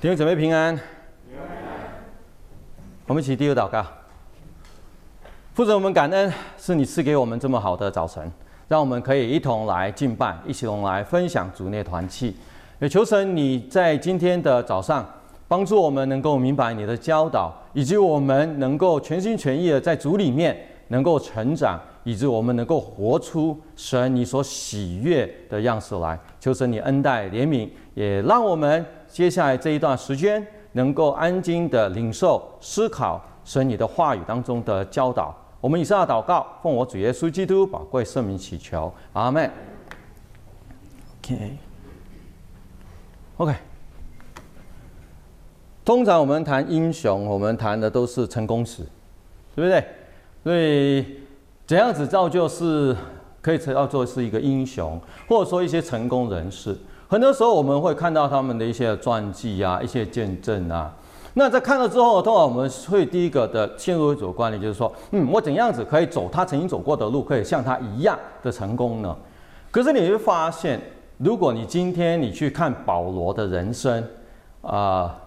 弟兄姊妹平安。平安我们一起低头祷告。父神，我们感恩是你赐给我们这么好的早晨，让我们可以一同来敬拜，一起同来分享主内团契。也求神你在今天的早上帮助我们能够明白你的教导，以及我们能够全心全意的在主里面能够成长，以致我们能够活出神你所喜悦的样式来。求神你恩待怜悯，也让我们。接下来这一段时间，能够安静的领受、思考神你的话语当中的教导。我们以上的祷告，奉我主耶稣基督宝贵圣名祈求，阿门。OK，OK。通常我们谈英雄，我们谈的都是成功史，对不对？所以怎样子造就是可以叫做是一个英雄，或者说一些成功人士。很多时候我们会看到他们的一些传记啊，一些见证啊。那在看了之后，通常我们会第一个的陷入一种观念，就是说，嗯，我怎样子可以走他曾经走过的路，可以像他一样的成功呢？可是你会发现，如果你今天你去看保罗的人生，啊、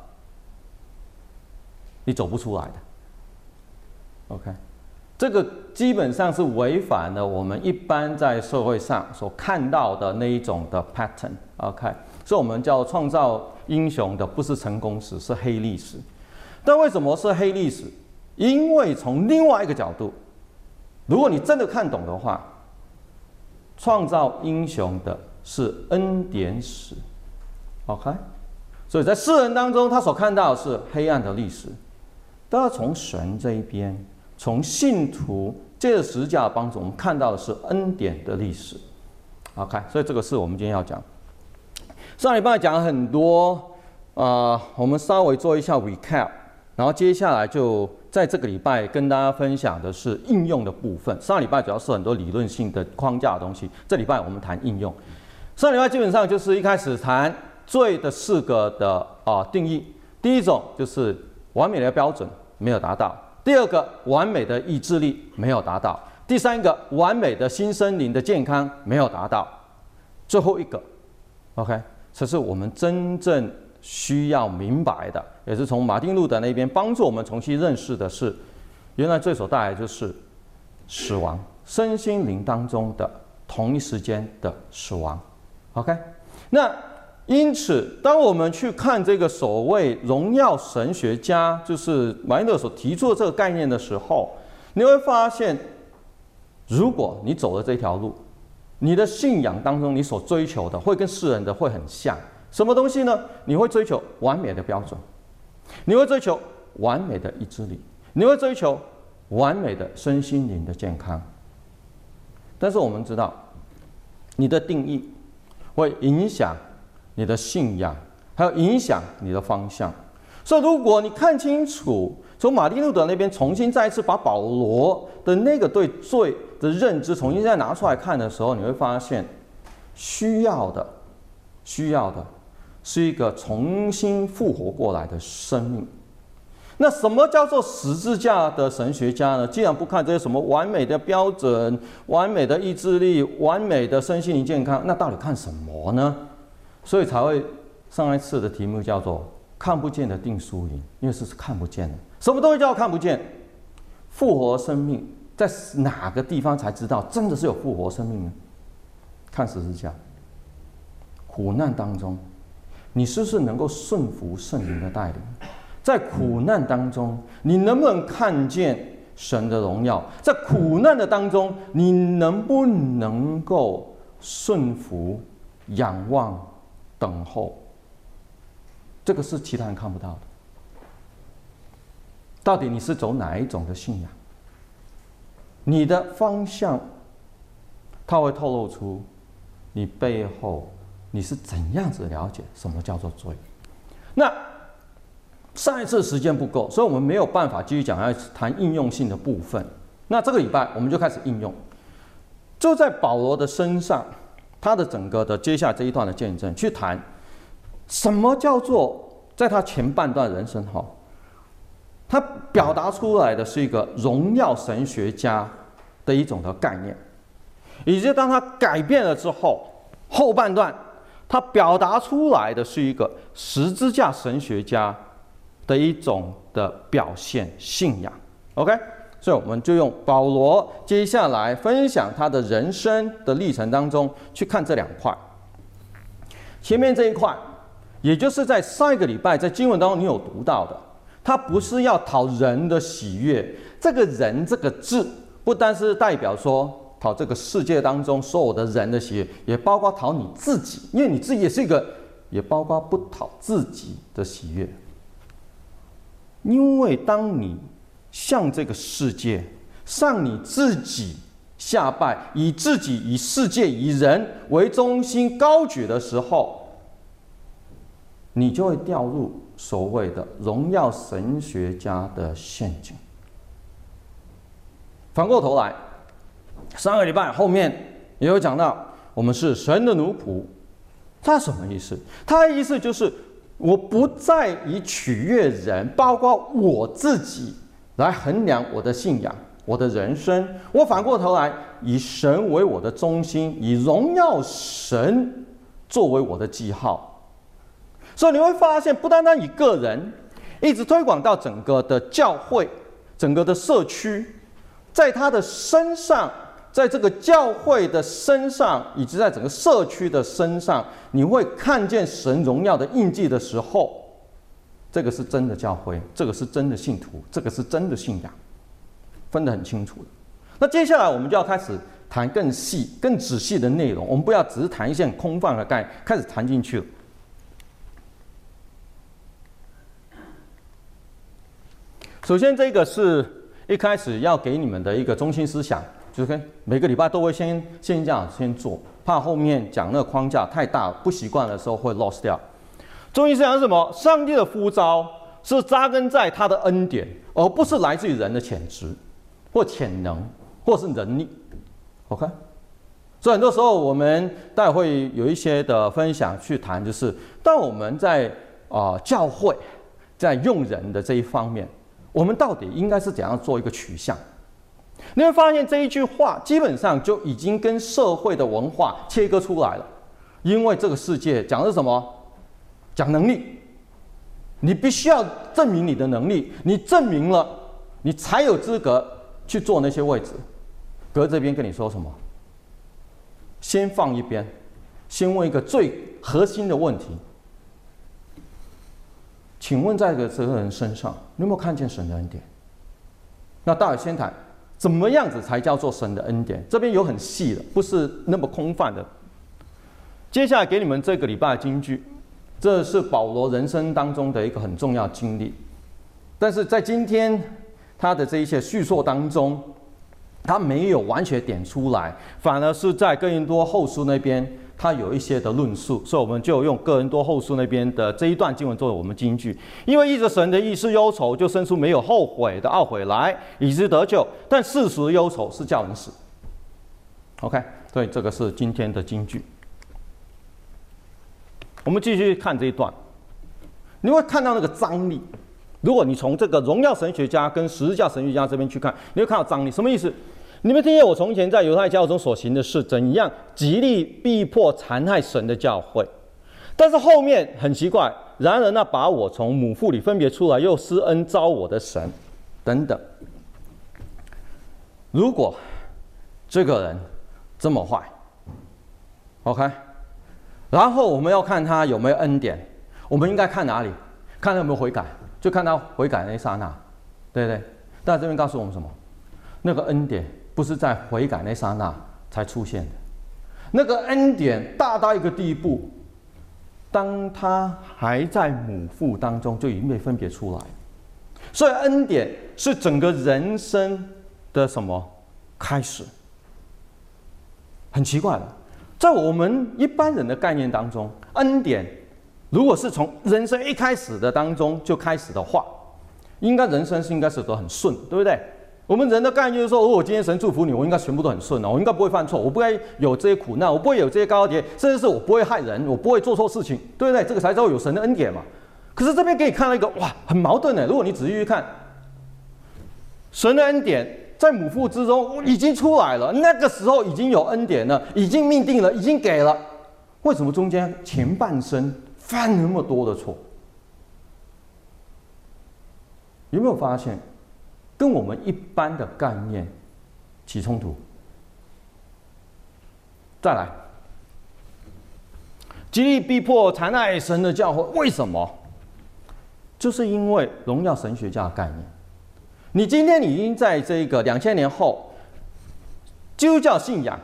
你走不出来的。OK。这个基本上是违反了我们一般在社会上所看到的那一种的 pattern，OK，所以我们叫创造英雄的不是成功史，是黑历史。但为什么是黑历史？因为从另外一个角度，如果你真的看懂的话，创造英雄的是恩典史，OK，所以在世人当中，他所看到的是黑暗的历史，都要从神这一边。从信徒借着十字架的帮助，我们看到的是恩典的历史。OK，所以这个是我们今天要讲。上礼拜讲了很多，啊、呃，我们稍微做一下 recap，然后接下来就在这个礼拜跟大家分享的是应用的部分。上礼拜主要是很多理论性的框架的东西，这礼拜我们谈应用。上礼拜基本上就是一开始谈罪的四个的啊、定义，第一种就是完美的标准没有达到。第二个完美的意志力没有达到，第三个完美的心身灵的健康没有达到，最后一个，OK，这是我们真正需要明白的，也是从马丁路德那边帮助我们重新认识的是，原来最所带来就是死亡，身心灵当中的同一时间的死亡，OK，那。因此，当我们去看这个所谓荣耀神学家，就是马丁路德所提出的这个概念的时候，你会发现，如果你走了这条路，你的信仰当中你所追求的会跟世人的会很像。什么东西呢？你会追求完美的标准，你会追求完美的意志力，你会追求完美的身心灵的健康。但是我们知道，你的定义会影响。你的信仰还有影响你的方向，所以如果你看清楚，从马丁路德那边重新再一次把保罗的那个对罪的认知重新再拿出来看的时候，你会发现，需要的，需要的是一个重新复活过来的生命。那什么叫做十字架的神学家呢？既然不看这些什么完美的标准、完美的意志力、完美的身心灵健康，那到底看什么呢？所以才会上一次的题目叫做“看不见的定输赢”，因为是看不见的。什么东西叫看不见？复活生命在哪个地方才知道真的是有复活生命呢？看十字架，苦难当中，你是不是能够顺服圣灵的带领？在苦难当中，你能不能看见神的荣耀？在苦难的当中，你能不能够顺服、仰望？等候，这个是其他人看不到的。到底你是走哪一种的信仰？你的方向，它会透露出你背后你是怎样子了解什么叫做罪。那上一次时间不够，所以我们没有办法继续讲要谈应用性的部分。那这个礼拜我们就开始应用，就在保罗的身上。他的整个的接下这一段的见证，去谈什么叫做在他前半段人生哈，他表达出来的是一个荣耀神学家的一种的概念，以及当他改变了之后，后半段他表达出来的是一个十字架神学家的一种的表现信仰。OK，所以我们就用保罗接下来分享他的人生的历程当中去看这两块。前面这一块，也就是在上一个礼拜在经文当中你有读到的，他不是要讨人的喜悦。这个人这个字，不单是代表说讨这个世界当中所有的人的喜悦，也包括讨你自己，因为你自己也是一个，也包括不讨自己的喜悦。因为当你向这个世界，向你自己下拜，以自己、以世界、以人为中心高举的时候，你就会掉入所谓的荣耀神学家的陷阱。反过头来，上个礼拜后面也有讲到，我们是神的奴仆，他什么意思？他的意思就是，我不再以取悦人，包括我自己。来衡量我的信仰，我的人生。我反过头来以神为我的中心，以荣耀神作为我的记号。所以你会发现，不单单一个人，一直推广到整个的教会、整个的社区，在他的身上，在这个教会的身上，以及在整个社区的身上，你会看见神荣耀的印记的时候。这个是真的教会，这个是真的信徒，这个是真的信仰，分得很清楚。那接下来我们就要开始谈更细、更仔细的内容。我们不要只是谈一些空泛的概念，开始谈进去了。首先，这个是一开始要给你们的一个中心思想，就是跟每个礼拜都会先先这样先做，怕后面讲那个框架太大，不习惯的时候会 lost 掉。中心思想是什么？上帝的呼召是扎根在他的恩典，而不是来自于人的潜质或潜能或是能力。OK，所以很多时候我们待会有一些的分享去谈，就是当我们在啊、教会在用人的这一方面，我们到底应该是怎样做一个取向？你会发现这一句话基本上就已经跟社会的文化切割出来了，因为这个世界讲的是什么？讲能力，你必须要证明你的能力，你证明了，你才有资格去做那些位置。哥这边跟你说什么？先放一边，先问一个最核心的问题。请问在这个责任人身上，你有没有看见神的恩典？那待会先谈怎么样子才叫做神的恩典。这边有很细的，不是那么空泛的。接下来给你们这个礼拜的金句。这是保罗人生当中的一个很重要经历，但是在今天他的这一些叙述当中，他没有完全点出来，反而是在哥林多后书那边，他有一些的论述，所以我们就用哥林多后书那边的这一段经文作为我们金句。因为依着神的意思忧愁，就生出没有后悔的懊悔来，以致得救；但世俗忧愁是叫人死。OK，所以这个是今天的金句。我们继续看这一段，你会看到那个张力。如果你从这个荣耀神学家跟十字架神学家这边去看，你会看到张力。什么意思？你们听见我从前在犹太教中所行的事，怎样极力逼迫残害神的教会？但是后面很奇怪，然而那把我从母腹里分别出来，又施恩招我的神，等等。如果这个人这么坏，OK？然后我们要看他有没有恩典，我们应该看哪里？看他有没有悔改，就看他悔改那一刹那，对不对？但这边告诉我们什么？那个恩典不是在悔改那刹那才出现的，那个恩典大到一个地步，当他还在母腹当中就已经被分别出来，所以恩典是整个人生的什么开始？很奇怪的。在我们一般人的概念当中，恩典如果是从人生一开始的当中就开始的话，应该人生是应该是都很顺，对不对？我们人的概念就是说，如果今天神祝福你，我应该全部都很顺了，我应该不会犯错，我不该有这些苦难，我不会有这些高跌，甚至是我不会害人，我不会做错事情，对不对？这个才叫有神的恩典嘛。可是这边给你看到一个哇，很矛盾的。如果你仔细去看，神的恩典。在母腹之中已经出来了，那个时候已经有恩典了，已经命定了，已经给了。为什么中间前半生犯那么多的错？有没有发现，跟我们一般的概念起冲突？再来，极力逼迫残害神的教会，为什么？就是因为荣耀神学家的概念。你今天已经在这个两千年后，基督教信仰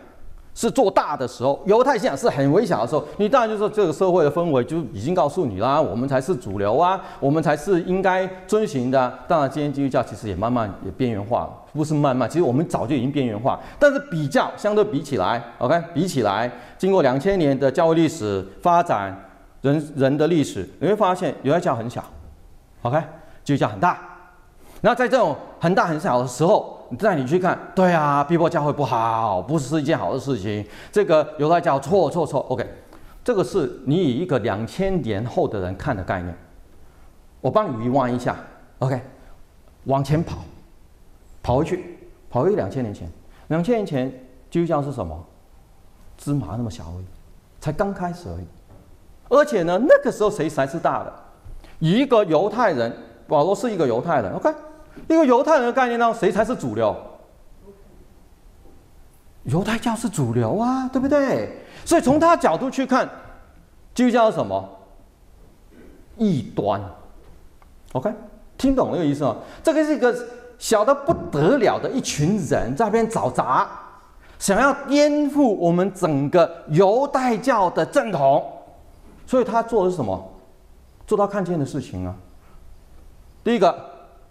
是做大的时候，犹太信仰是很微小的时候，你当然就说这个社会的氛围就已经告诉你啦，我们才是主流啊，我们才是应该遵循的。当然，今天基督教其实也慢慢也边缘化了，不是慢慢，其实我们早就已经边缘化。但是比较相对比起来，OK，比起来，经过两千年的教会历史发展，人人的历史，你会发现犹太教很小。OK，基督教很大，那在这种很大很小的时候，你带你去看，对啊，逼迫教会不好，不是一件好的事情。这个犹太教错错错。OK，这个是你以一个两千年后的人看的概念。我帮你遗忘一下，OK，往前跑，跑回去，跑回两千年前。两千年前，基督教是什么？芝麻那么小而已，才刚开始而已。而且呢，那个时候谁才是大的？一个犹太人，保罗是一个犹太人，OK，一个犹太人的概念当中，谁才是主流？犹太教是主流啊，对不对？所以从他角度去看，基督教是什么？异端，OK，听懂那个意思吗？这个是一个小的不得了的一群人在那边找茬，想要颠覆我们整个犹太教的正统，所以他做的是什么？做到看见的事情啊！第一个，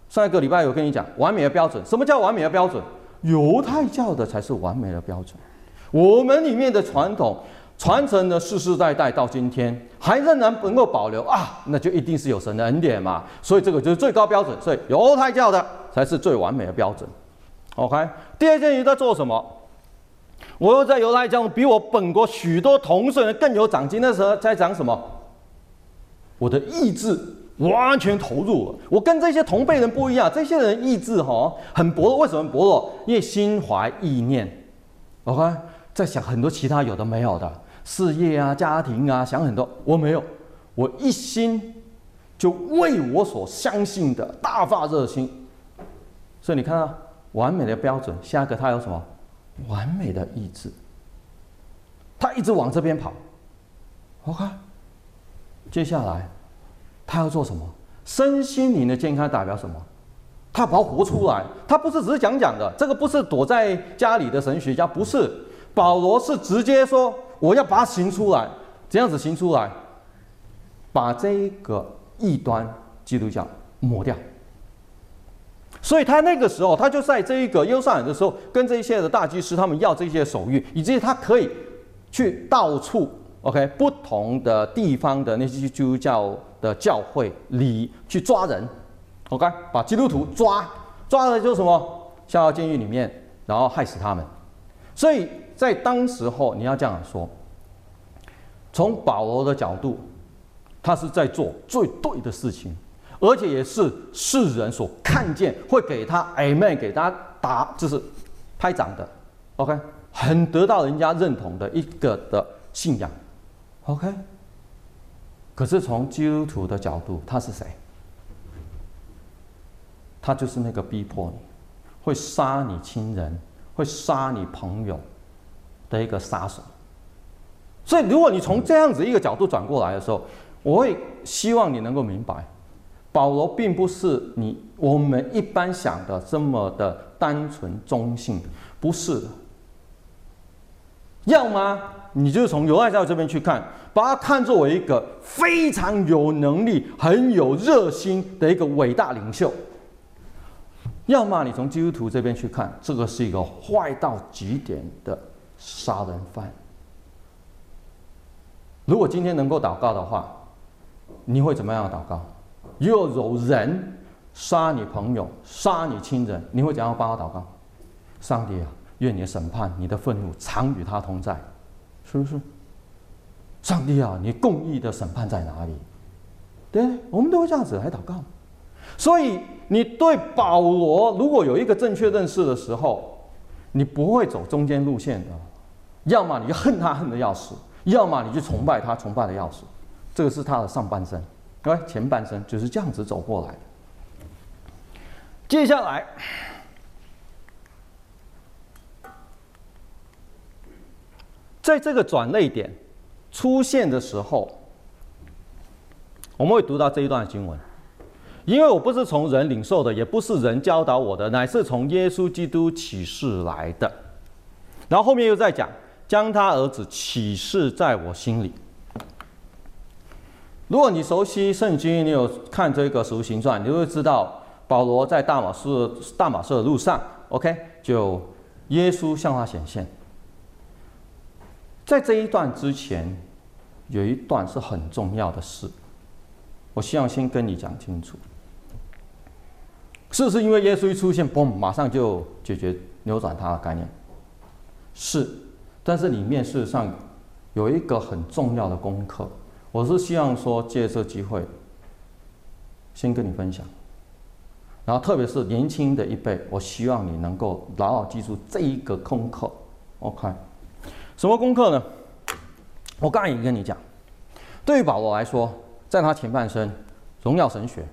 上一个礼拜有跟你讲完美的标准。什么叫完美的标准？犹太教的才是完美的标准。我们里面的传统传承的世世代代到今天，还仍然能够保留啊，那就一定是有神的恩典嘛。所以这个就是最高标准。所以犹太教的才是最完美的标准。OK，第二件你在做什么？我又在犹太教比我本国许多同岁人更有长进的时候，在讲什么？我的意志完全投入了，我跟这些同辈人不一样。这些人意志哈很薄弱，为什么薄弱？因为心怀意念，OK，在想很多其他有的没有的事业啊、家庭啊，想很多。我没有，我一心就为我所相信的大发热心。所以你看到完美的标准，下一个他有什么？完美的意志，他一直往这边跑，OK。接下来，他要做什么？身心灵的健康代表什么？他要把它活出来。他不是只是讲讲的，这个不是躲在家里的神学家，不是。保罗是直接说，我要把它行出来。怎样子行出来？把这个异端基督教抹掉。所以他那个时候，他就在这一个耶路撒冷的时候，跟这些的大祭司他们要这些手谕，以及他可以去到处。OK，不同的地方的那些基督教的教会里去抓人，OK，把基督徒抓，抓了就是什么？下到监狱里面，然后害死他们。所以在当时候，你要这样说，从保罗的角度，他是在做最对的事情，而且也是世人所看见，会给他 Amen，给他打，就是拍掌的，OK，很得到人家认同的一个的信仰。OK，可是从基督徒的角度，他是谁？他就是那个逼迫你、会杀你亲人、会杀你朋友的一个杀手。所以，如果你从这样子一个角度转过来的时候，我会希望你能够明白，保罗并不是你我们一般想的这么的单纯中性，不是的。要么你就从犹太教这边去看。把他看作为一个非常有能力、很有热心的一个伟大领袖，要么你从基督徒这边去看，这个是一个坏到极点的杀人犯。如果今天能够祷告的话，你会怎么样祷告？若有人杀你朋友、杀你亲人，你会怎样帮他祷告？上帝啊，愿你的审判、你的愤怒常与他同在，是不是？上帝啊，你公义的审判在哪里？对，我们都会这样子来祷告。所以，你对保罗如果有一个正确认识的时候，你不会走中间路线的。要么你恨他恨的要死，要么你去崇拜他，崇拜的要死。这个是他的上半生，对，前半生就是这样子走过来的。接下来，在这个转捩点出现的时候，我们会读到这一段经文。因为我不是从人领受的，也不是人教导我的，乃是从耶稣基督启示来的。然后后面又在讲，将他儿子启示在我心里。如果你熟悉圣经，你有看这个《使徒行传》，你会知道保罗在大马士大马士的路上，OK，就耶稣向他显现。在这一段之前，有一段是很重要的事，我希望先跟你讲清楚。是不是因为耶稣一出现，嘣，马上就解决、扭转他的概念？是，但是里面事实上有一个很重要的功课，我是希望说借这机会先跟你分享。然后特别是年轻的一辈，我希望你能够牢牢记住这一个功课。OK，什么功课呢？我刚才已经跟你讲，对于保罗来说，在他前半生荣耀神学。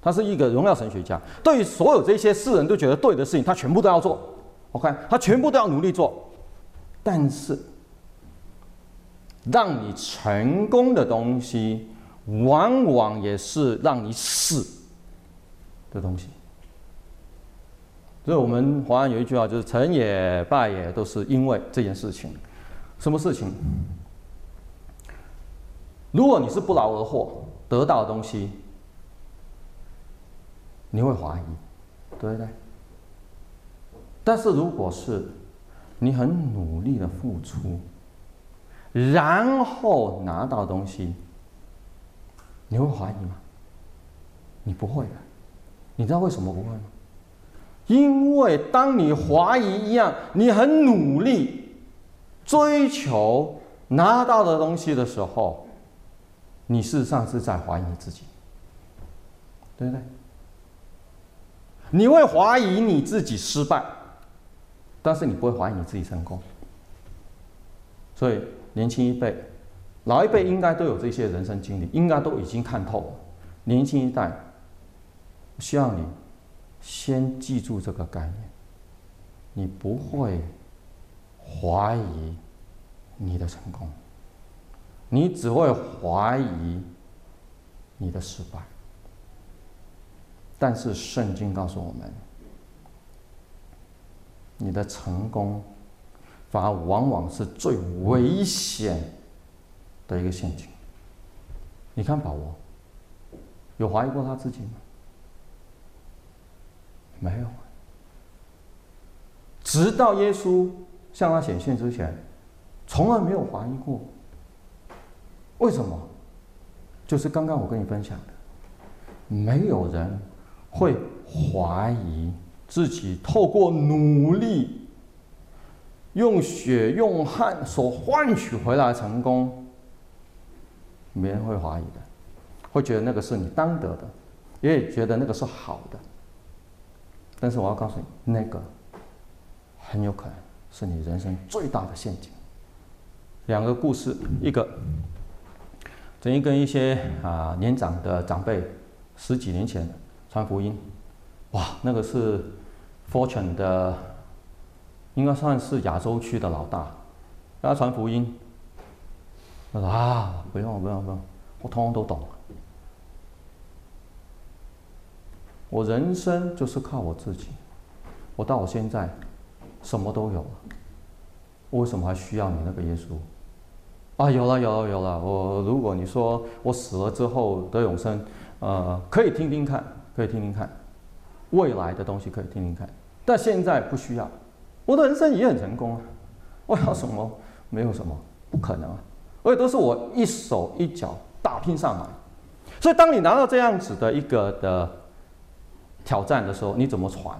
他是一个荣耀神学家，对于所有这些世人都觉得对的事情，他全部都要做。OK，他全部都要努力做。但是，让你成功的东西，往往也是让你死的东西。所以我们华人有一句话，就是成也败也，都是因为这件事情。什么事情？如果你是不劳而获得到的东西。你会怀疑，对不对？但是如果是你很努力的付出，然后拿到东西，你会怀疑吗？你不会的。你知道为什么不会吗？因为当你怀疑一样，你很努力追求拿到的东西的时候，你事实上是在怀疑自己，对不对？你会怀疑你自己失败，但是你不会怀疑你自己成功。所以年轻一辈、老一辈应该都有这些人生经历，应该都已经看透了。年轻一代，我希望你先记住这个概念：你不会怀疑你的成功，你只会怀疑你的失败。但是圣经告诉我们，你的成功反而往往是最危险的一个陷阱。你看保罗，有怀疑过他自己吗？没有。直到耶稣向他显现之前，从来没有怀疑过。为什么？就是刚刚我跟你分享的，没有人。会怀疑自己透过努力、用血用汗所换取回来成功，没人会怀疑的，会觉得那个是你当得的，也觉得那个是好的。但是我要告诉你，那个很有可能是你人生最大的陷阱。两个故事，一个曾经跟一些啊年长的长辈十几年前。传福音，哇，那个是 Fortune 的，应该算是亚洲区的老大。他传福音，他说啊，不用不用不用，我通通都懂。我人生就是靠我自己，我到我现在什么都有了，为什么还需要你那个耶稣？啊，有了有了有了，我如果你说我死了之后得永生，呃，可以听听看。可以听听看，未来的东西可以听听看，但现在不需要。我的人生也很成功啊，我要什么？没有什么，不可能啊！而且都是我一手一脚打拼上来。所以，当你拿到这样子的一个的挑战的时候，你怎么传？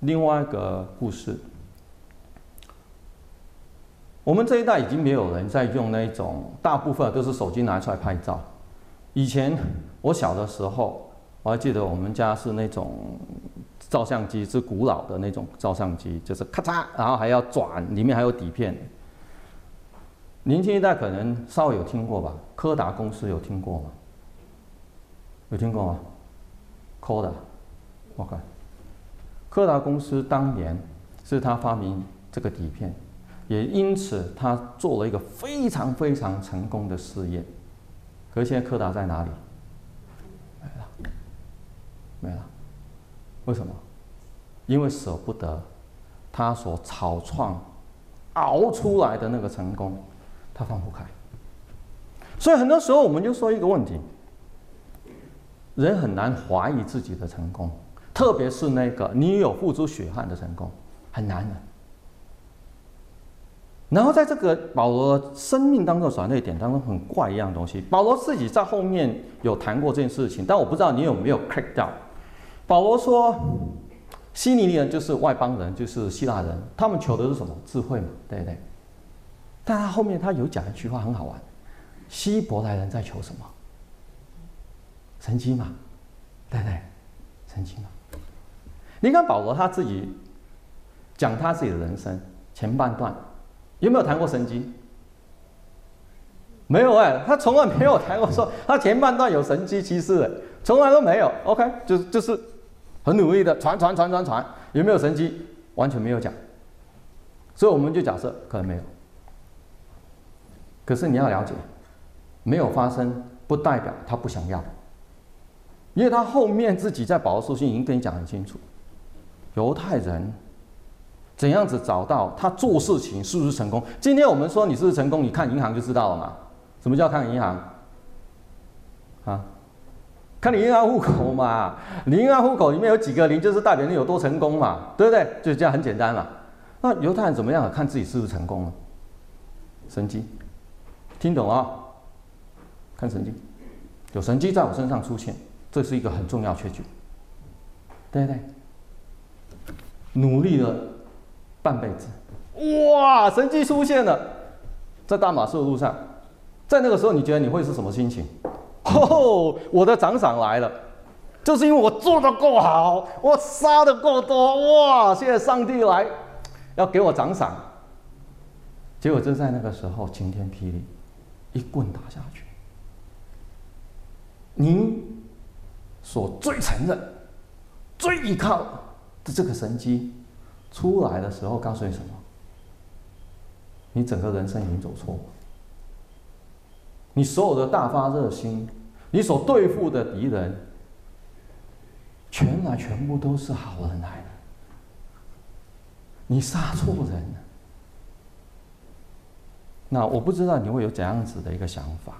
另外一个故事，我们这一代已经没有人在用那种，大部分都是手机拿出来拍照。以前我小的时候，我还记得我们家是那种照相机是古老的那种照相机，就是咔嚓，然后还要转，里面还有底片。年轻一代可能稍微有听过吧？柯达公司有听过吗？有听过吗？柯达，我看，柯达公司当年是他发明这个底片，也因此他做了一个非常非常成功的事业。可是现在柯达在哪里？没了，没了。为什么？因为舍不得他所草创熬出来的那个成功，他放不开。所以很多时候我们就说一个问题：人很难怀疑自己的成功，特别是那个你有付出血汗的成功，很难的。然后在这个保罗生命当中转捩点当中，很怪一样东西。保罗自己在后面有谈过这件事情，但我不知道你有没有 click 到。保罗说：“希尼尼人就是外邦人，就是希腊人，他们求的是什么？智慧嘛，对不对？但他后面他有讲一句话很好玩：希伯来人在求什么？神迹嘛，对不对？神迹嘛。你看保罗他自己讲他自己的人生前半段，有没有谈过神迹？没有哎，他从来没有谈过说 他前半段有神迹奇事，从来都没有。OK，就是就是。”很努力的传传传传传，有没有神迹？完全没有讲，所以我们就假设可能没有。可是你要了解，没有发生不代表他不想要，因为他后面自己在保罗书信已经跟你讲很清楚，犹太人怎样子找到他做事情是不是成功？今天我们说你是不是成功，你看银行就知道了嘛。什么叫看银行？啊？看你银行户口嘛，你银行户口里面有几个零，就是代表你有多成功嘛，对不对？就这样很简单嘛。那犹太人怎么样？看自己是不是成功了？神迹，听懂啊？看神迹，有神迹在我身上出现，这是一个很重要确据，对不对？努力了半辈子，哇，神迹出现了，在大马士的路上，在那个时候，你觉得你会是什么心情？哦，我的奖赏来了，就是因为我做的够好，我杀的够多，哇！现在上帝来要给我奖赏，结果就在那个时候晴天霹雳，一棍打下去。您所最承认、最依靠的这个神迹出来的时候，告诉你什么？你整个人生已经走错了。你所有的大发热心，你所对付的敌人，全来全部都是好人来的，你杀错人了。那我不知道你会有怎样子的一个想法。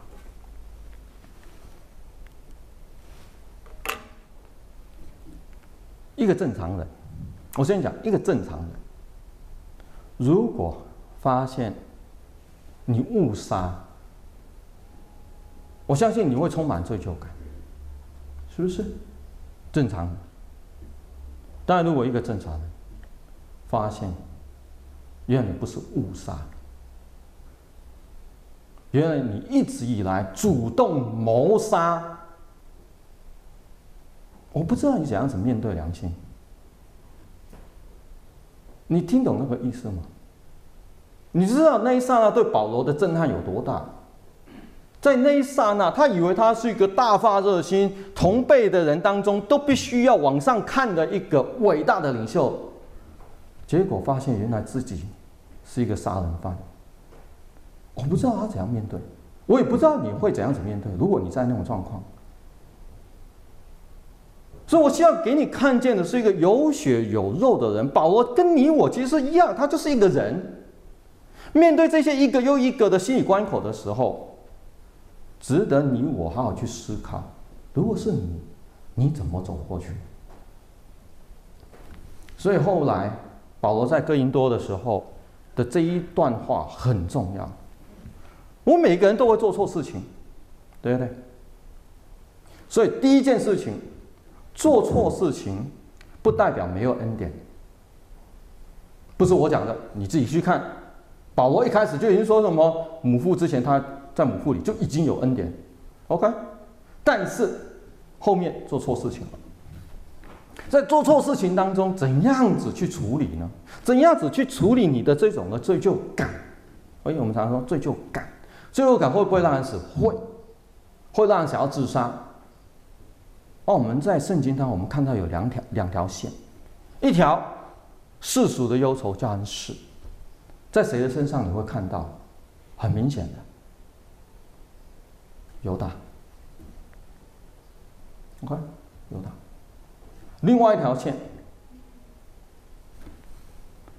一个正常人，我先讲一个正常人，如果发现你误杀。我相信你会充满罪疚感，是不是？正常的。但如果一个正常人发现，原来你不是误杀，原来你一直以来主动谋杀，我不知道你怎样子面对良心。你听懂那个意思吗？你知道那一刹那对保罗的震撼有多大？在那一刹那，他以为他是一个大发热心、同辈的人当中都必须要往上看的一个伟大的领袖，结果发现原来自己是一个杀人犯。我不知道他怎样面对，我也不知道你会怎样子面对。如果你在那种状况，所以我希望给你看见的是一个有血有肉的人。保罗跟你我其实一样，他就是一个人。面对这些一个又一个的心理关口的时候。值得你我好好去思考，如果是你，你怎么走过去？所以后来保罗在哥林多的时候的这一段话很重要。我每个人都会做错事情，对不对？所以第一件事情，做错事情不代表没有恩典，不是我讲的，你自己去看。保罗一开始就已经说什么母腹之前他。在母腹里就已经有恩典，OK，但是后面做错事情了，在做错事情当中，怎样子去处理呢？怎样子去处理你的这种的罪疚感？所以我们常说罪疚感，罪疚感会不会让人死？会，会让人想要自杀。哦，我们在圣经当中，我们看到有两条两条线，一条世俗的忧愁叫人死，在谁的身上你会看到？很明显的，犹大。OK，犹大。另外一条线，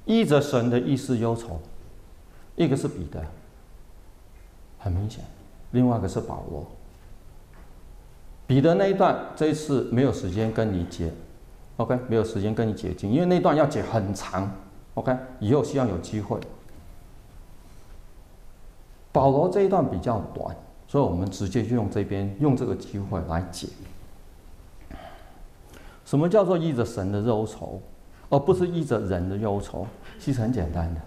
依着神的意思忧愁，一个是彼得，很明显；另外一个是保罗。彼得那一段这一次没有时间跟你解，OK，没有时间跟你解经，因为那段要解很长，OK，以后希望有机会。保罗这一段比较短，所以我们直接就用这边用这个机会来解。什么叫做依着神的忧愁，而不是依着人的忧愁？其实很简单的，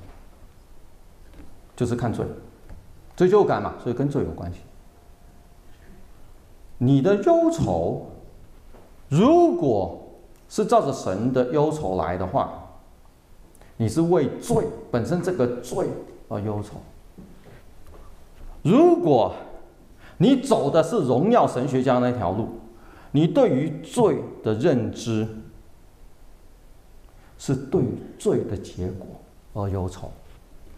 就是看罪，罪疚感嘛，所以跟罪有关系。你的忧愁，如果是照着神的忧愁来的话，你是为罪本身这个罪而忧愁。如果你走的是荣耀神学家那条路，你对于罪的认知是对罪的结果而忧愁，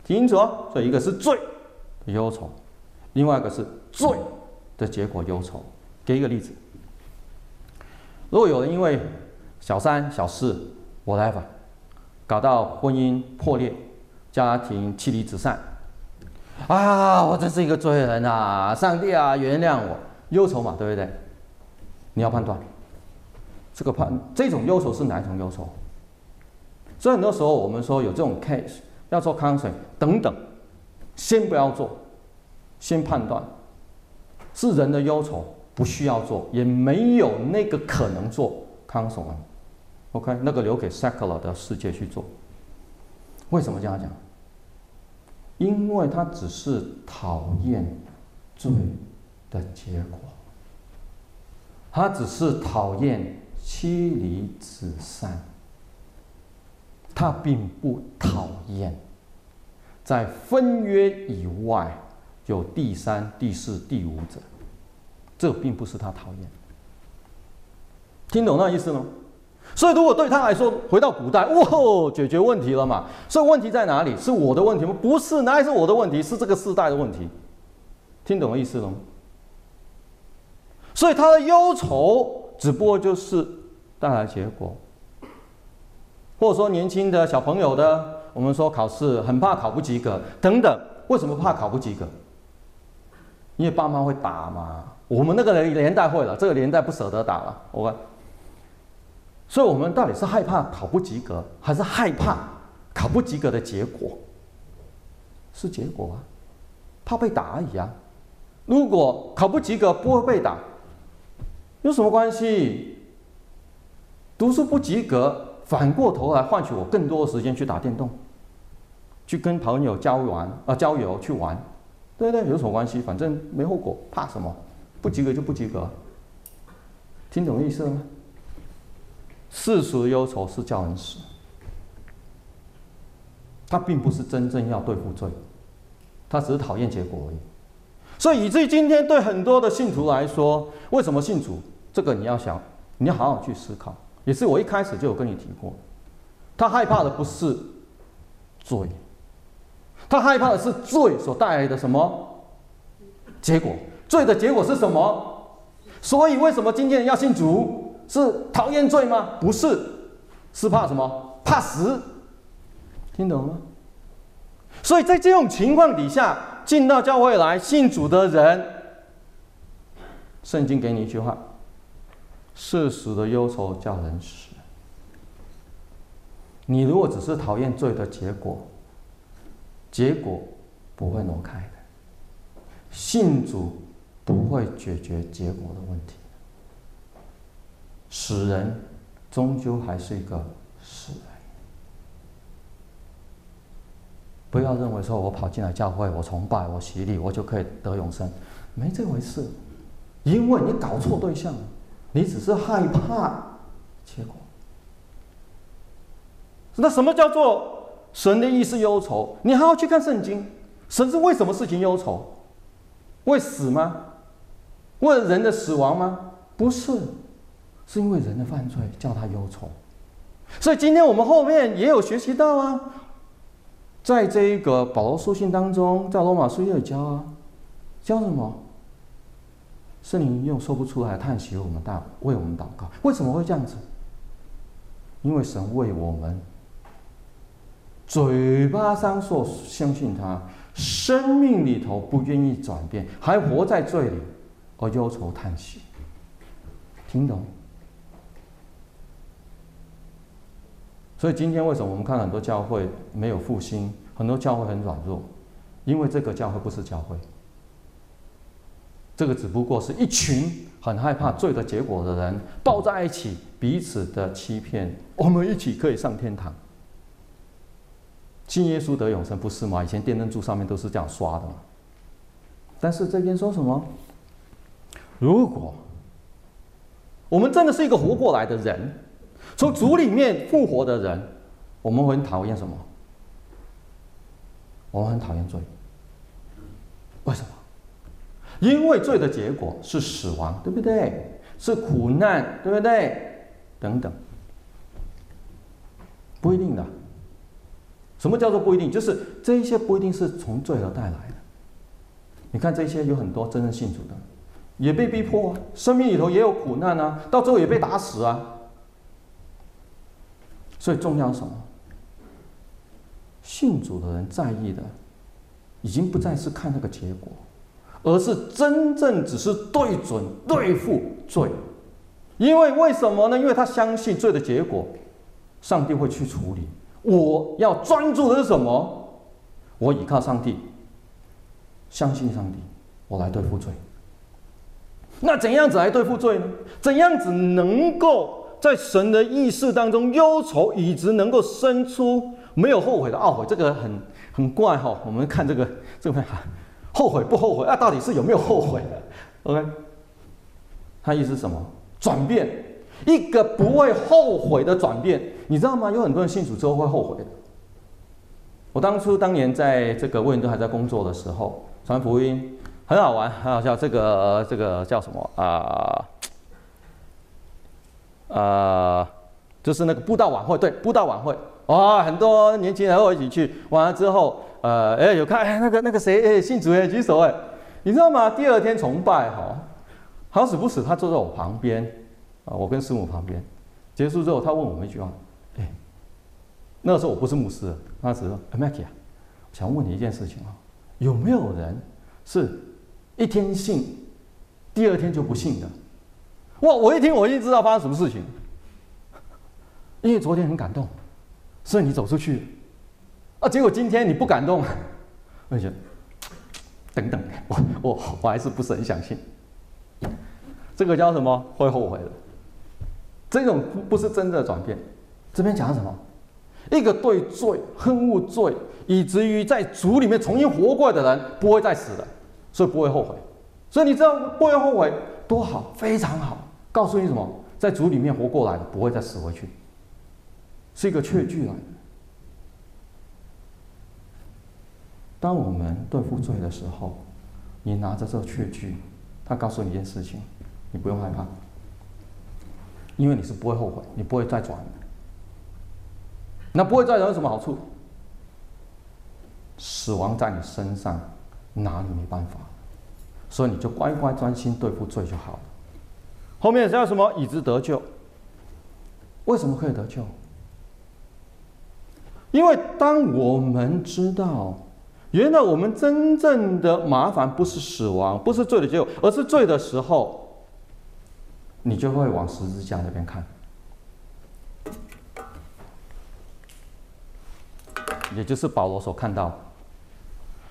听清楚哦。所以一个是罪的忧愁，另外一个是罪的结果忧愁。给一个例子，如果有人因为小三、小四，whatever，搞到婚姻破裂、家庭妻离子散，啊，我真是一个罪人啊！上帝啊，原谅我，忧愁嘛，对不对？你要判断，这个判这种忧愁是哪一种忧愁？所以很多时候我们说有这种 case 要做 counseling 等等，先不要做，先判断是人的忧愁。不需要做，也没有那个可能做 counseling。OK，那个留给 secular 的世界去做。为什么这样讲？因为他只是讨厌罪的结果，他只是讨厌妻离子散，他并不讨厌在婚约以外有第三、第四、第五者。这并不是他讨厌，听懂那意思吗？所以，如果对他来说，回到古代，哇，解决问题了嘛？所以问题在哪里？是我的问题吗？不是，哪里是我的问题？是这个世代的问题。听懂意思了吗？所以他的忧愁只不过就是带来结果，或者说年轻的小朋友的，我们说考试很怕考不及格等等。为什么怕考不及格？因为爸妈会打嘛。我们那个年代会了，这个年代不舍得打了。OK，所以我们到底是害怕考不及格，还是害怕考不及格的结果？是结果啊，怕被打而已啊。如果考不及格不会被打，有什么关系？读书不及格，反过头来换取我更多的时间去打电动，去跟朋友交玩啊，交友去玩，对对，有什么关系？反正没后果，怕什么？不及格就不及格，听懂意思了吗？世俗忧愁是叫人死，他并不是真正要对付罪，他只是讨厌结果而已。所以以至于今天对很多的信徒来说，为什么信主？这个你要想，你要好好去思考。也是我一开始就有跟你提过，他害怕的不是罪，他害怕的是罪所带来的什么结果。罪的结果是什么？所以为什么今天要信主？是讨厌罪吗？不是，是怕什么？怕死。听懂了吗？所以在这种情况底下，进到教会来信主的人，圣经给你一句话：世俗的忧愁叫人死。你如果只是讨厌罪的结果，结果不会挪开的。信主。不会解决结果的问题。死人终究还是一个死人。不要认为说我跑进来教会，我崇拜，我洗礼，我就可以得永生，没这回事。因为你搞错对象，你只是害怕结果。那什么叫做神的意思忧愁？你还要去看圣经，神是为什么事情忧愁？为死吗？为人的死亡吗？不是，是因为人的犯罪叫他忧愁。所以今天我们后面也有学习到啊，在这一个保罗书信当中，在罗马书也有教啊，教什么？圣灵用说不出来叹息为我们大为我们祷告，为什么会这样子？因为神为我们嘴巴上说相信他，生命里头不愿意转变，还活在罪里而忧愁叹息，听懂？所以今天为什么我们看很多教会没有复兴，很多教会很软弱？因为这个教会不是教会。这个只不过是一群很害怕罪的结果的人抱在一起，彼此的欺骗。我们一起可以上天堂，信耶稣得永生，不是吗？以前电灯柱上面都是这样刷的嘛。但是这边说什么？如果我们真的是一个活过来的人，从主里面复活的人，我们会很讨厌什么？我们很讨厌罪。为什么？因为罪的结果是死亡，对不对？是苦难，对不对？等等，不一定的。什么叫做不一定？就是这一些不一定是从罪而带来的。你看这些有很多真正信主的，也被逼迫啊，生命里头也有苦难啊，到最后也被打死啊。所以重要什么？信主的人在意的，已经不再是看那个结果。而是真正只是对准对付罪，因为为什么呢？因为他相信罪的结果，上帝会去处理。我要专注的是什么？我倚靠上帝，相信上帝，我来对付罪。那怎样子来对付罪呢？怎样子能够在神的意识当中忧愁，以及能够生出没有后悔的懊悔？这个很很怪哈。我们看这个这个哈。后悔不后悔？那、啊、到底是有没有后悔？OK，他意思是什么？转变，一个不会后悔的转变，你知道吗？有很多人信主之后会后悔的。我当初当年在这个威灵顿还在工作的时候，传福音很好玩，很好笑。这个这个叫什么啊？呃，就是那个布道晚会，对，布道晚会，哇，很多年轻人和我一起去，完了之后。呃，哎，有看哎，那个那个谁，哎，信主哎，举手哎，你知道吗？第二天崇拜哈，好死不死，他坐在我旁边，啊，我跟师母旁边，结束之后，他问我们一句话，哎，那个时候我不是牧师，那时候，哎，Mackie 啊，想问你一件事情啊，有没有人是一天信，第二天就不信的？哇，我一听我就知道发生什么事情，因为昨天很感动，所以你走出去。啊！结果今天你不感动，我觉得等等，我我我还是不是很相信。这个叫什么？会后悔的。这种不是真的转变。这边讲什么？一个对罪恨恶罪，以至于在主里面重新活过来的人，不会再死的，所以不会后悔。所以你知道不会后悔多好，非常好。告诉你什么？在主里面活过来的，不会再死回去，是一个确据来的。当我们对付罪的时候，你拿着这个确据，他告诉你一件事情，你不用害怕，因为你是不会后悔，你不会再转。那不会再转有什么好处？死亡在你身上，拿你没办法，所以你就乖乖专心对付罪就好了。后面叫什么？以致得救。为什么可以得救？因为当我们知道。原来我们真正的麻烦不是死亡，不是罪的结果，而是罪的时候，你就会往十字架那边看，也就是保罗所看到，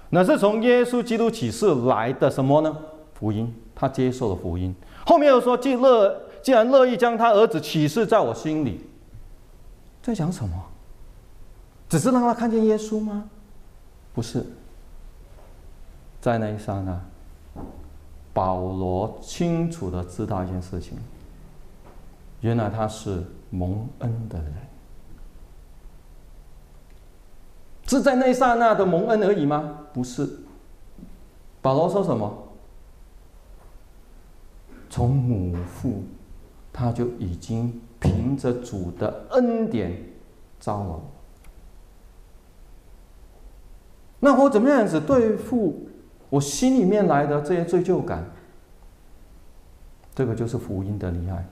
那是从耶稣基督启示来的什么呢？福音，他接受了福音。后面又说，既乐，既然乐意将他儿子启示在我心里，在讲什么？只是让他看见耶稣吗？不是，在那一刹那，保罗清楚的知道一件事情：，原来他是蒙恩的人，是在那一刹那的蒙恩而已吗？不是。保罗说什么？从母腹，他就已经凭着主的恩典招了。那我怎么样子对付我心里面来的这些罪疚感？这个就是福音的厉害。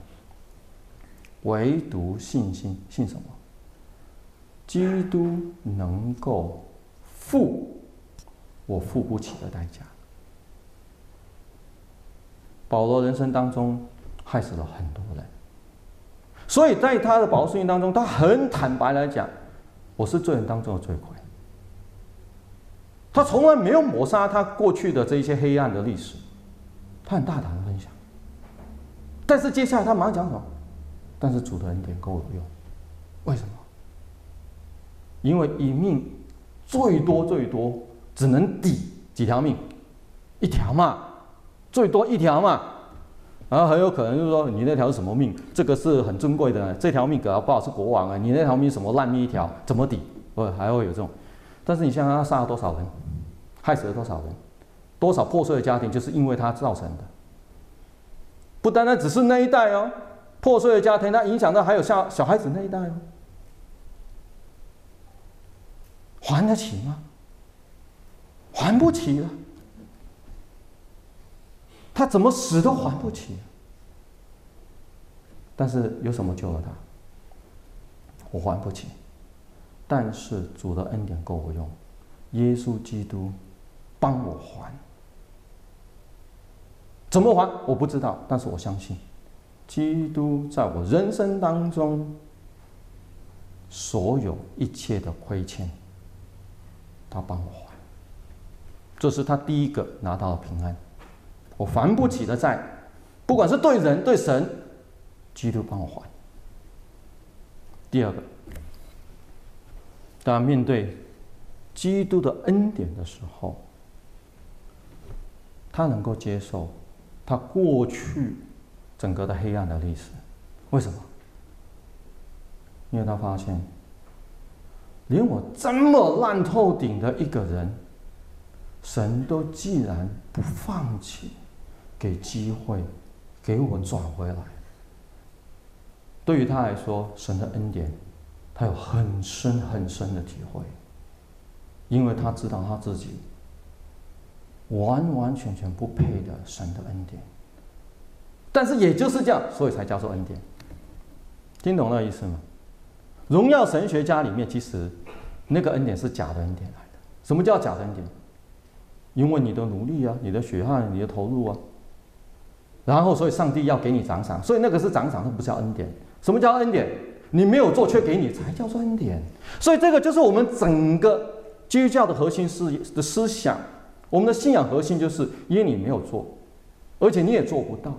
唯独信心，信什么？基督能够复我付不起的代价。保罗人生当中害死了很多人，所以在他的保罗书信当中，他很坦白来讲：“我是罪人当中的罪魁。”他从来没有抹杀他过去的这一些黑暗的历史，他很大胆的分享。但是接下来他马上讲什么？但是主的恩典够我用，为什么？因为一命最多最多只能抵几条命，一条嘛，最多一条嘛，然后很有可能就是说你那条是什么命？这个是很珍贵的，这条命可不好是国王啊，你那条命什么烂命一条，怎么抵？不还会有这种？但是你想想他杀了多少人，害死了多少人，多少破碎的家庭就是因为他造成的，不单单只是那一代哦。破碎的家庭，它影响到还有小小孩子那一代哦，还得起吗？还不起了，他怎么死都还不起。但是有什么救了他？我还不起，但是主的恩典够我用，耶稣基督帮我还。怎么还？我不知道，但是我相信。基督在我人生当中所有一切的亏欠，他帮我还。这是他第一个拿到的平安。我还不起的债，不管是对人对神，基督帮我还。第二个，当面对基督的恩典的时候，他能够接受他过去。整个的黑暗的历史，为什么？因为他发现，连我这么烂透顶的一个人，神都既然不放弃，给机会，给我转回来。对于他来说，神的恩典，他有很深很深的体会，因为他知道他自己完完全全不配的神的恩典。但是也就是这样，所以才叫做恩典。听懂那意思吗？荣耀神学家里面，其实那个恩典是假的恩典来的。什么叫假的恩典？因为你的努力啊，你的血汗，你的投入啊，然后所以上帝要给你奖赏，所以那个是奖赏，那不叫恩典。什么叫恩典？你没有做却给你，才叫做恩典。所以这个就是我们整个基督教的核心思的思想，我们的信仰核心就是因为你没有做，而且你也做不到。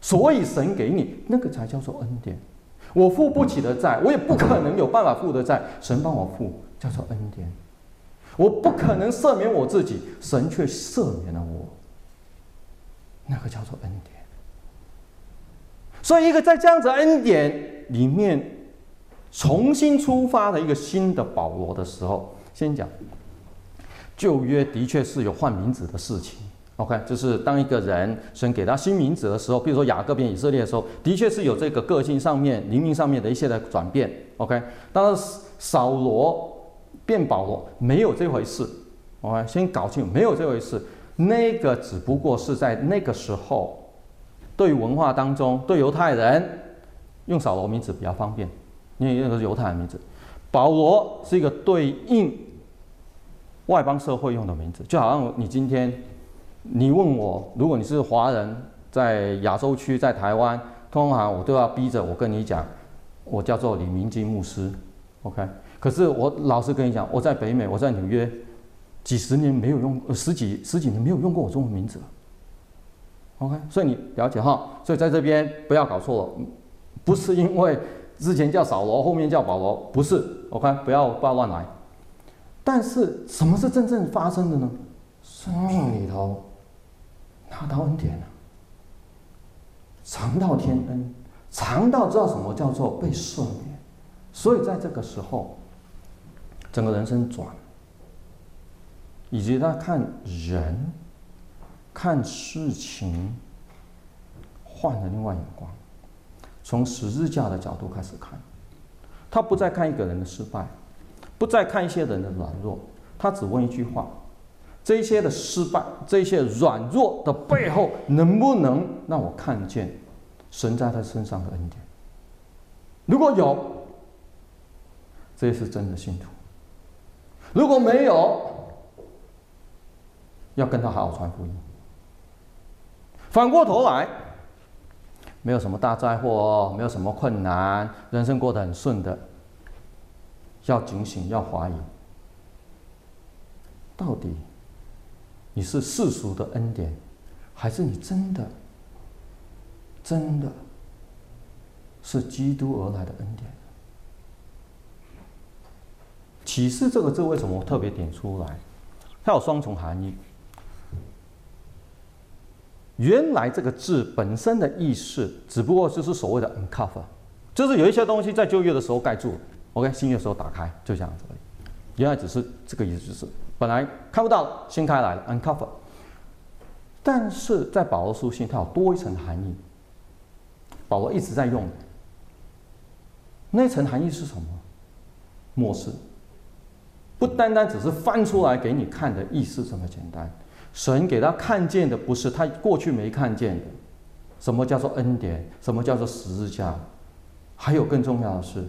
所以神给你那个才叫做恩典，我付不起的债，我也不可能有办法付的债，神帮我付，叫做恩典。我不可能赦免我自己，神却赦免了我，那个叫做恩典。所以，一个在这样子恩典里面重新出发的一个新的保罗的时候，先讲旧约的确是有换名字的事情。OK，就是当一个人神给他新名字的时候，比如说雅各变以色列的时候，的确是有这个个性上面、灵命上面的一些的转变。OK，当时扫罗变保罗没有这回事。OK，先搞清楚没有这回事，那个只不过是在那个时候，对文化当中，对犹太人用扫罗名字比较方便，因为那个是犹太人名字。保罗是一个对应外邦社会用的名字，就好像你今天。你问我，如果你是华人，在亚洲区，在台湾，通常我都要逼着我跟你讲，我叫做李明基牧师，OK？可是我老实跟你讲，我在北美，我在纽约，几十年没有用，十几十几年没有用过我中文名字，OK？所以你了解哈？所以在这边不要搞错了，不是因为之前叫扫罗，后面叫保罗，不是，OK？不要不要乱来。但是什么是真正发生的呢？生命里头。拿到恩典了，尝到天恩，尝到知道什么叫做被赦免，所以在这个时候，整个人生转，以及他看人、看事情，换了另外眼光，从十字架的角度开始看，他不再看一个人的失败，不再看一些人的软弱，他只问一句话：这些的失败、这些软弱的背后，能不能让我看见神在他身上的恩典？如果有，这是真的信徒；如果没有，要跟他好好传福音。反过头来，没有什么大灾祸，没有什么困难，人生过得很顺的，要警醒，要怀疑，到底你是世俗的恩典，还是你真的、真的是基督而来的恩典？启示这个字为什么我特别点出来？它有双重含义。原来这个字本身的意思，只不过就是所谓的 uncover，就是有一些东西在旧约的时候盖住，OK，新约的时候打开，就这样子而已。原来只是这个意思，就是本来看不到，掀开来了 uncover。但是在保罗书信，它有多一层含义。保罗一直在用，那层含义是什么？默示，不单单只是翻出来给你看的意思这么简单。神给他看见的不是他过去没看见的，什么叫做恩典？什么叫做十字架？还有更重要的是，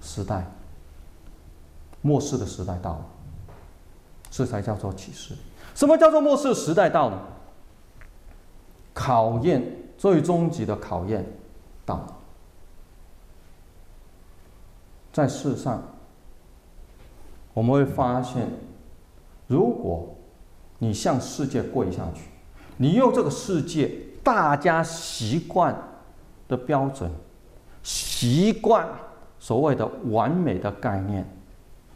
时代，末世的时代到了，这才叫做启示。什么叫做末世时代到了？考验，最终极的考验到了，在世上，我们会发现，如果你向世界跪下去，你用这个世界大家习惯的标准，习惯所谓的完美的概念，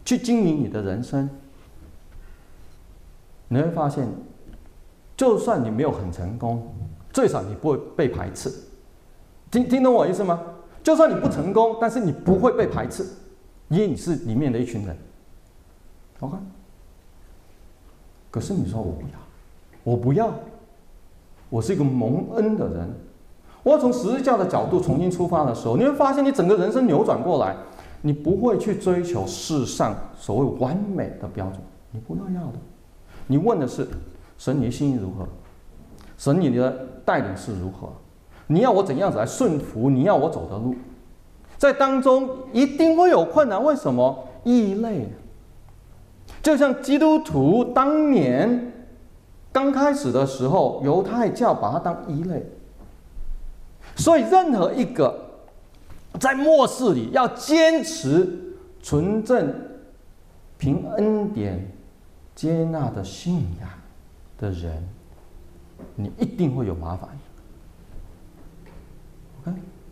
去经营你的人生，你会发现，就算你没有很成功，最少你不会被排斥。听听懂我意思吗？就算你不成功，但是你不会被排斥，因为你是里面的一群人。OK。可是你说我不要，我不要，我是一个蒙恩的人。我要从十字架的角度重新出发的时候，你会发现你整个人生扭转过来，你不会去追求世上所谓完美的标准，你不要要的。你问的是神，你的心意如何？神，你的带领是如何？你要我怎样子来顺服？你要我走的路，在当中一定会有困难。为什么？异类。就像基督徒当年刚开始的时候，犹太教把它当异类，所以任何一个在末世里要坚持纯正凭恩典接纳的信仰的人，你一定会有麻烦。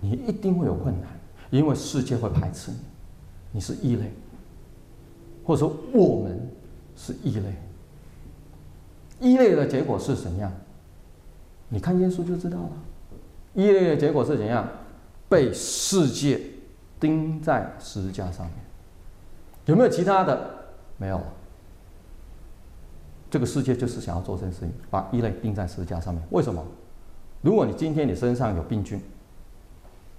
你一定会有困难，因为世界会排斥你，你是异类。或者说我们是异类，异类的结果是怎样？你看耶稣就知道了。异类的结果是怎样？被世界钉在十字架上面。有没有其他的？没有。这个世界就是想要做这件事情，把异类钉在十字架上面。为什么？如果你今天你身上有病菌，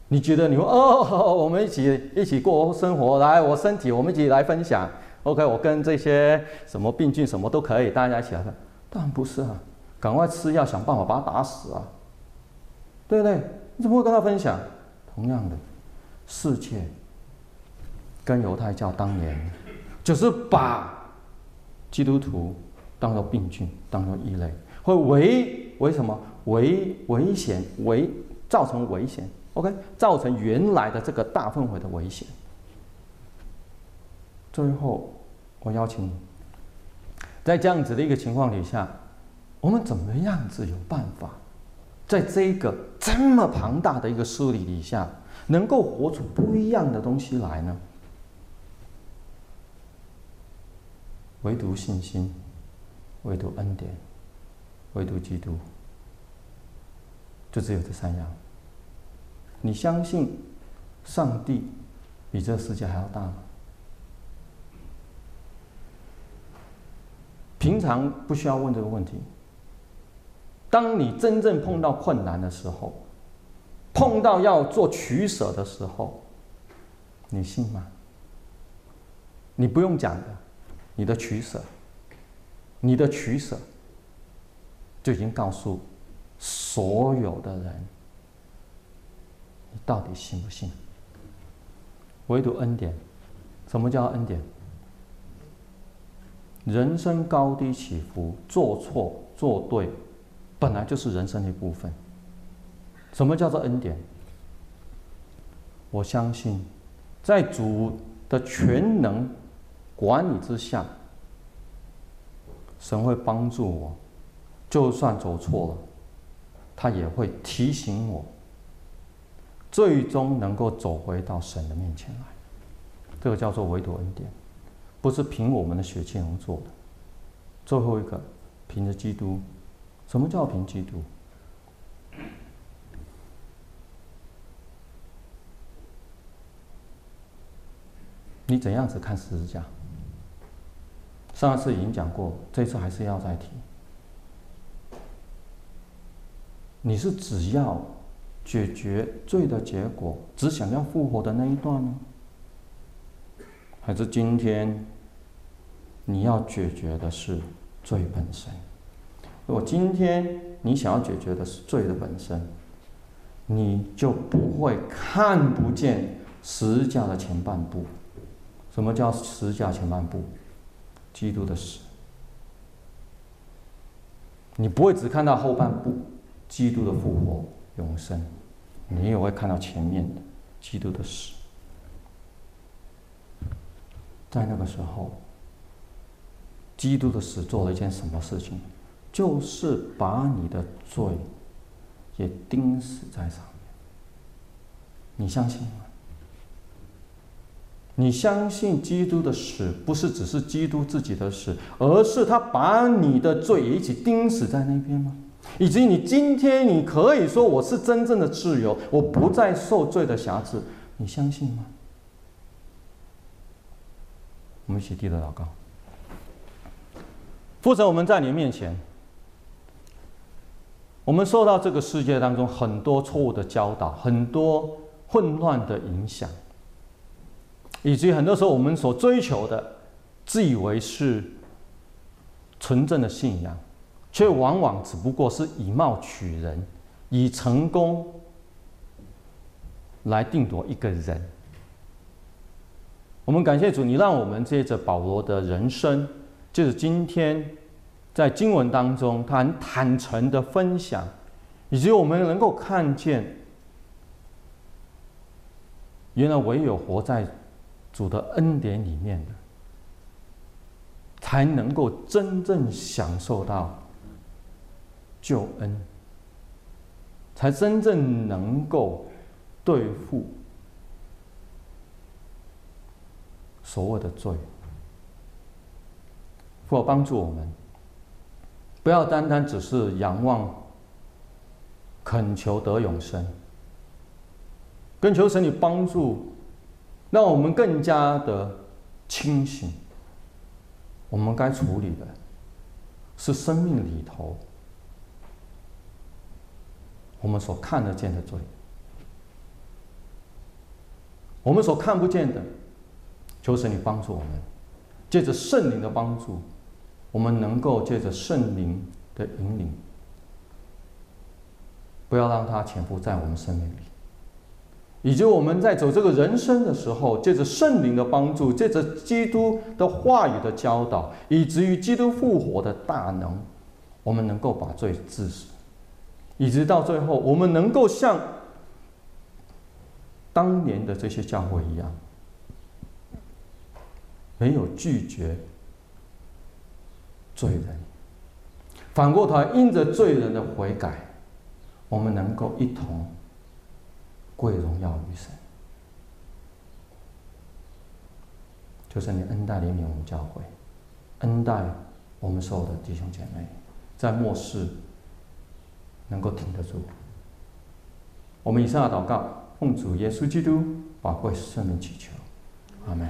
你觉得你说哦，我们一起一起过生活，来，我身体，我们一起来分享。OK，我跟这些什么病菌什么都可以，大家一起来看。当然不是啊，赶快吃药，想办法把它打死啊，对不对？你怎么会跟他分享？同样的，世界跟犹太教当年就是把基督徒当做病菌，当做异类，会危为什么危危险危造成危险？OK，造成原来的这个大氛围的危险。最后，我邀请你，在这样子的一个情况底下，我们怎么样子有办法，在这个这么庞大的一个梳理底下，能够活出不一样的东西来呢？唯独信心，唯独恩典，唯独基督，就只有这三样。你相信上帝比这世界还要大吗？平常不需要问这个问题。当你真正碰到困难的时候，碰到要做取舍的时候，你信吗？你不用讲的，你的取舍，你的取舍，就已经告诉所有的人，你到底信不信？唯独恩典，什么叫恩典？人生高低起伏，做错做对，本来就是人生的一部分。什么叫做恩典？我相信，在主的全能管理之下，神会帮助我，就算走错了，他也会提醒我，最终能够走回到神的面前来。这个叫做唯独恩典，不是凭我们的血气能做的。最后一个，凭着基督。什么叫凭基督？你怎样子看十字架？上一次已经讲过，这次还是要再提。你是只要解决罪的结果，只想要复活的那一段呢？还是今天你要解决的是罪本身？如果今天你想要解决的是罪的本身，你就不会看不见十字架的前半部。什么叫十字架前半部？基督的死。你不会只看到后半部，基督的复活、永生，你也会看到前面的基督的死。在那个时候，基督的死做了一件什么事情？就是把你的罪也钉死在上面。你相信吗？你相信基督的死不是只是基督自己的死，而是他把你的罪也一起钉死在那边吗？以及你今天你可以说我是真正的自由，我不再受罪的辖制，你相信吗？我们一起低头祷告。父神，我们在你面前，我们受到这个世界当中很多错误的教导，很多混乱的影响。以及很多时候，我们所追求的，自以为是纯正的信仰，却往往只不过是以貌取人，以成功来定夺一个人。我们感谢主，你让我们借着保罗的人生，就是今天在经文当中，他很坦诚的分享，以及我们能够看见，原来唯有活在。主的恩典里面的，才能够真正享受到救恩，才真正能够对付所谓的罪。或帮助我们，不要单单只是仰望、恳求得永生，更求神你帮助。让我们更加的清醒。我们该处理的，是生命里头我们所看得见的罪，我们所看不见的，求神你帮助我们，借着圣灵的帮助，我们能够借着圣灵的引领，不要让它潜伏在我们生命里。以及我们在走这个人生的时候，借着圣灵的帮助，借着基督的话语的教导，以至于基督复活的大能，我们能够把罪治死，以直到最后，我们能够像当年的这些教会一样，没有拒绝罪人，反过头因着罪人的悔改，我们能够一同。归荣耀于神，就是你恩待怜悯我们教会，恩待我们所有的弟兄姐妹，在末世能够挺得住。我们以上的祷告，奉主耶稣基督宝贵圣名祈求，阿门。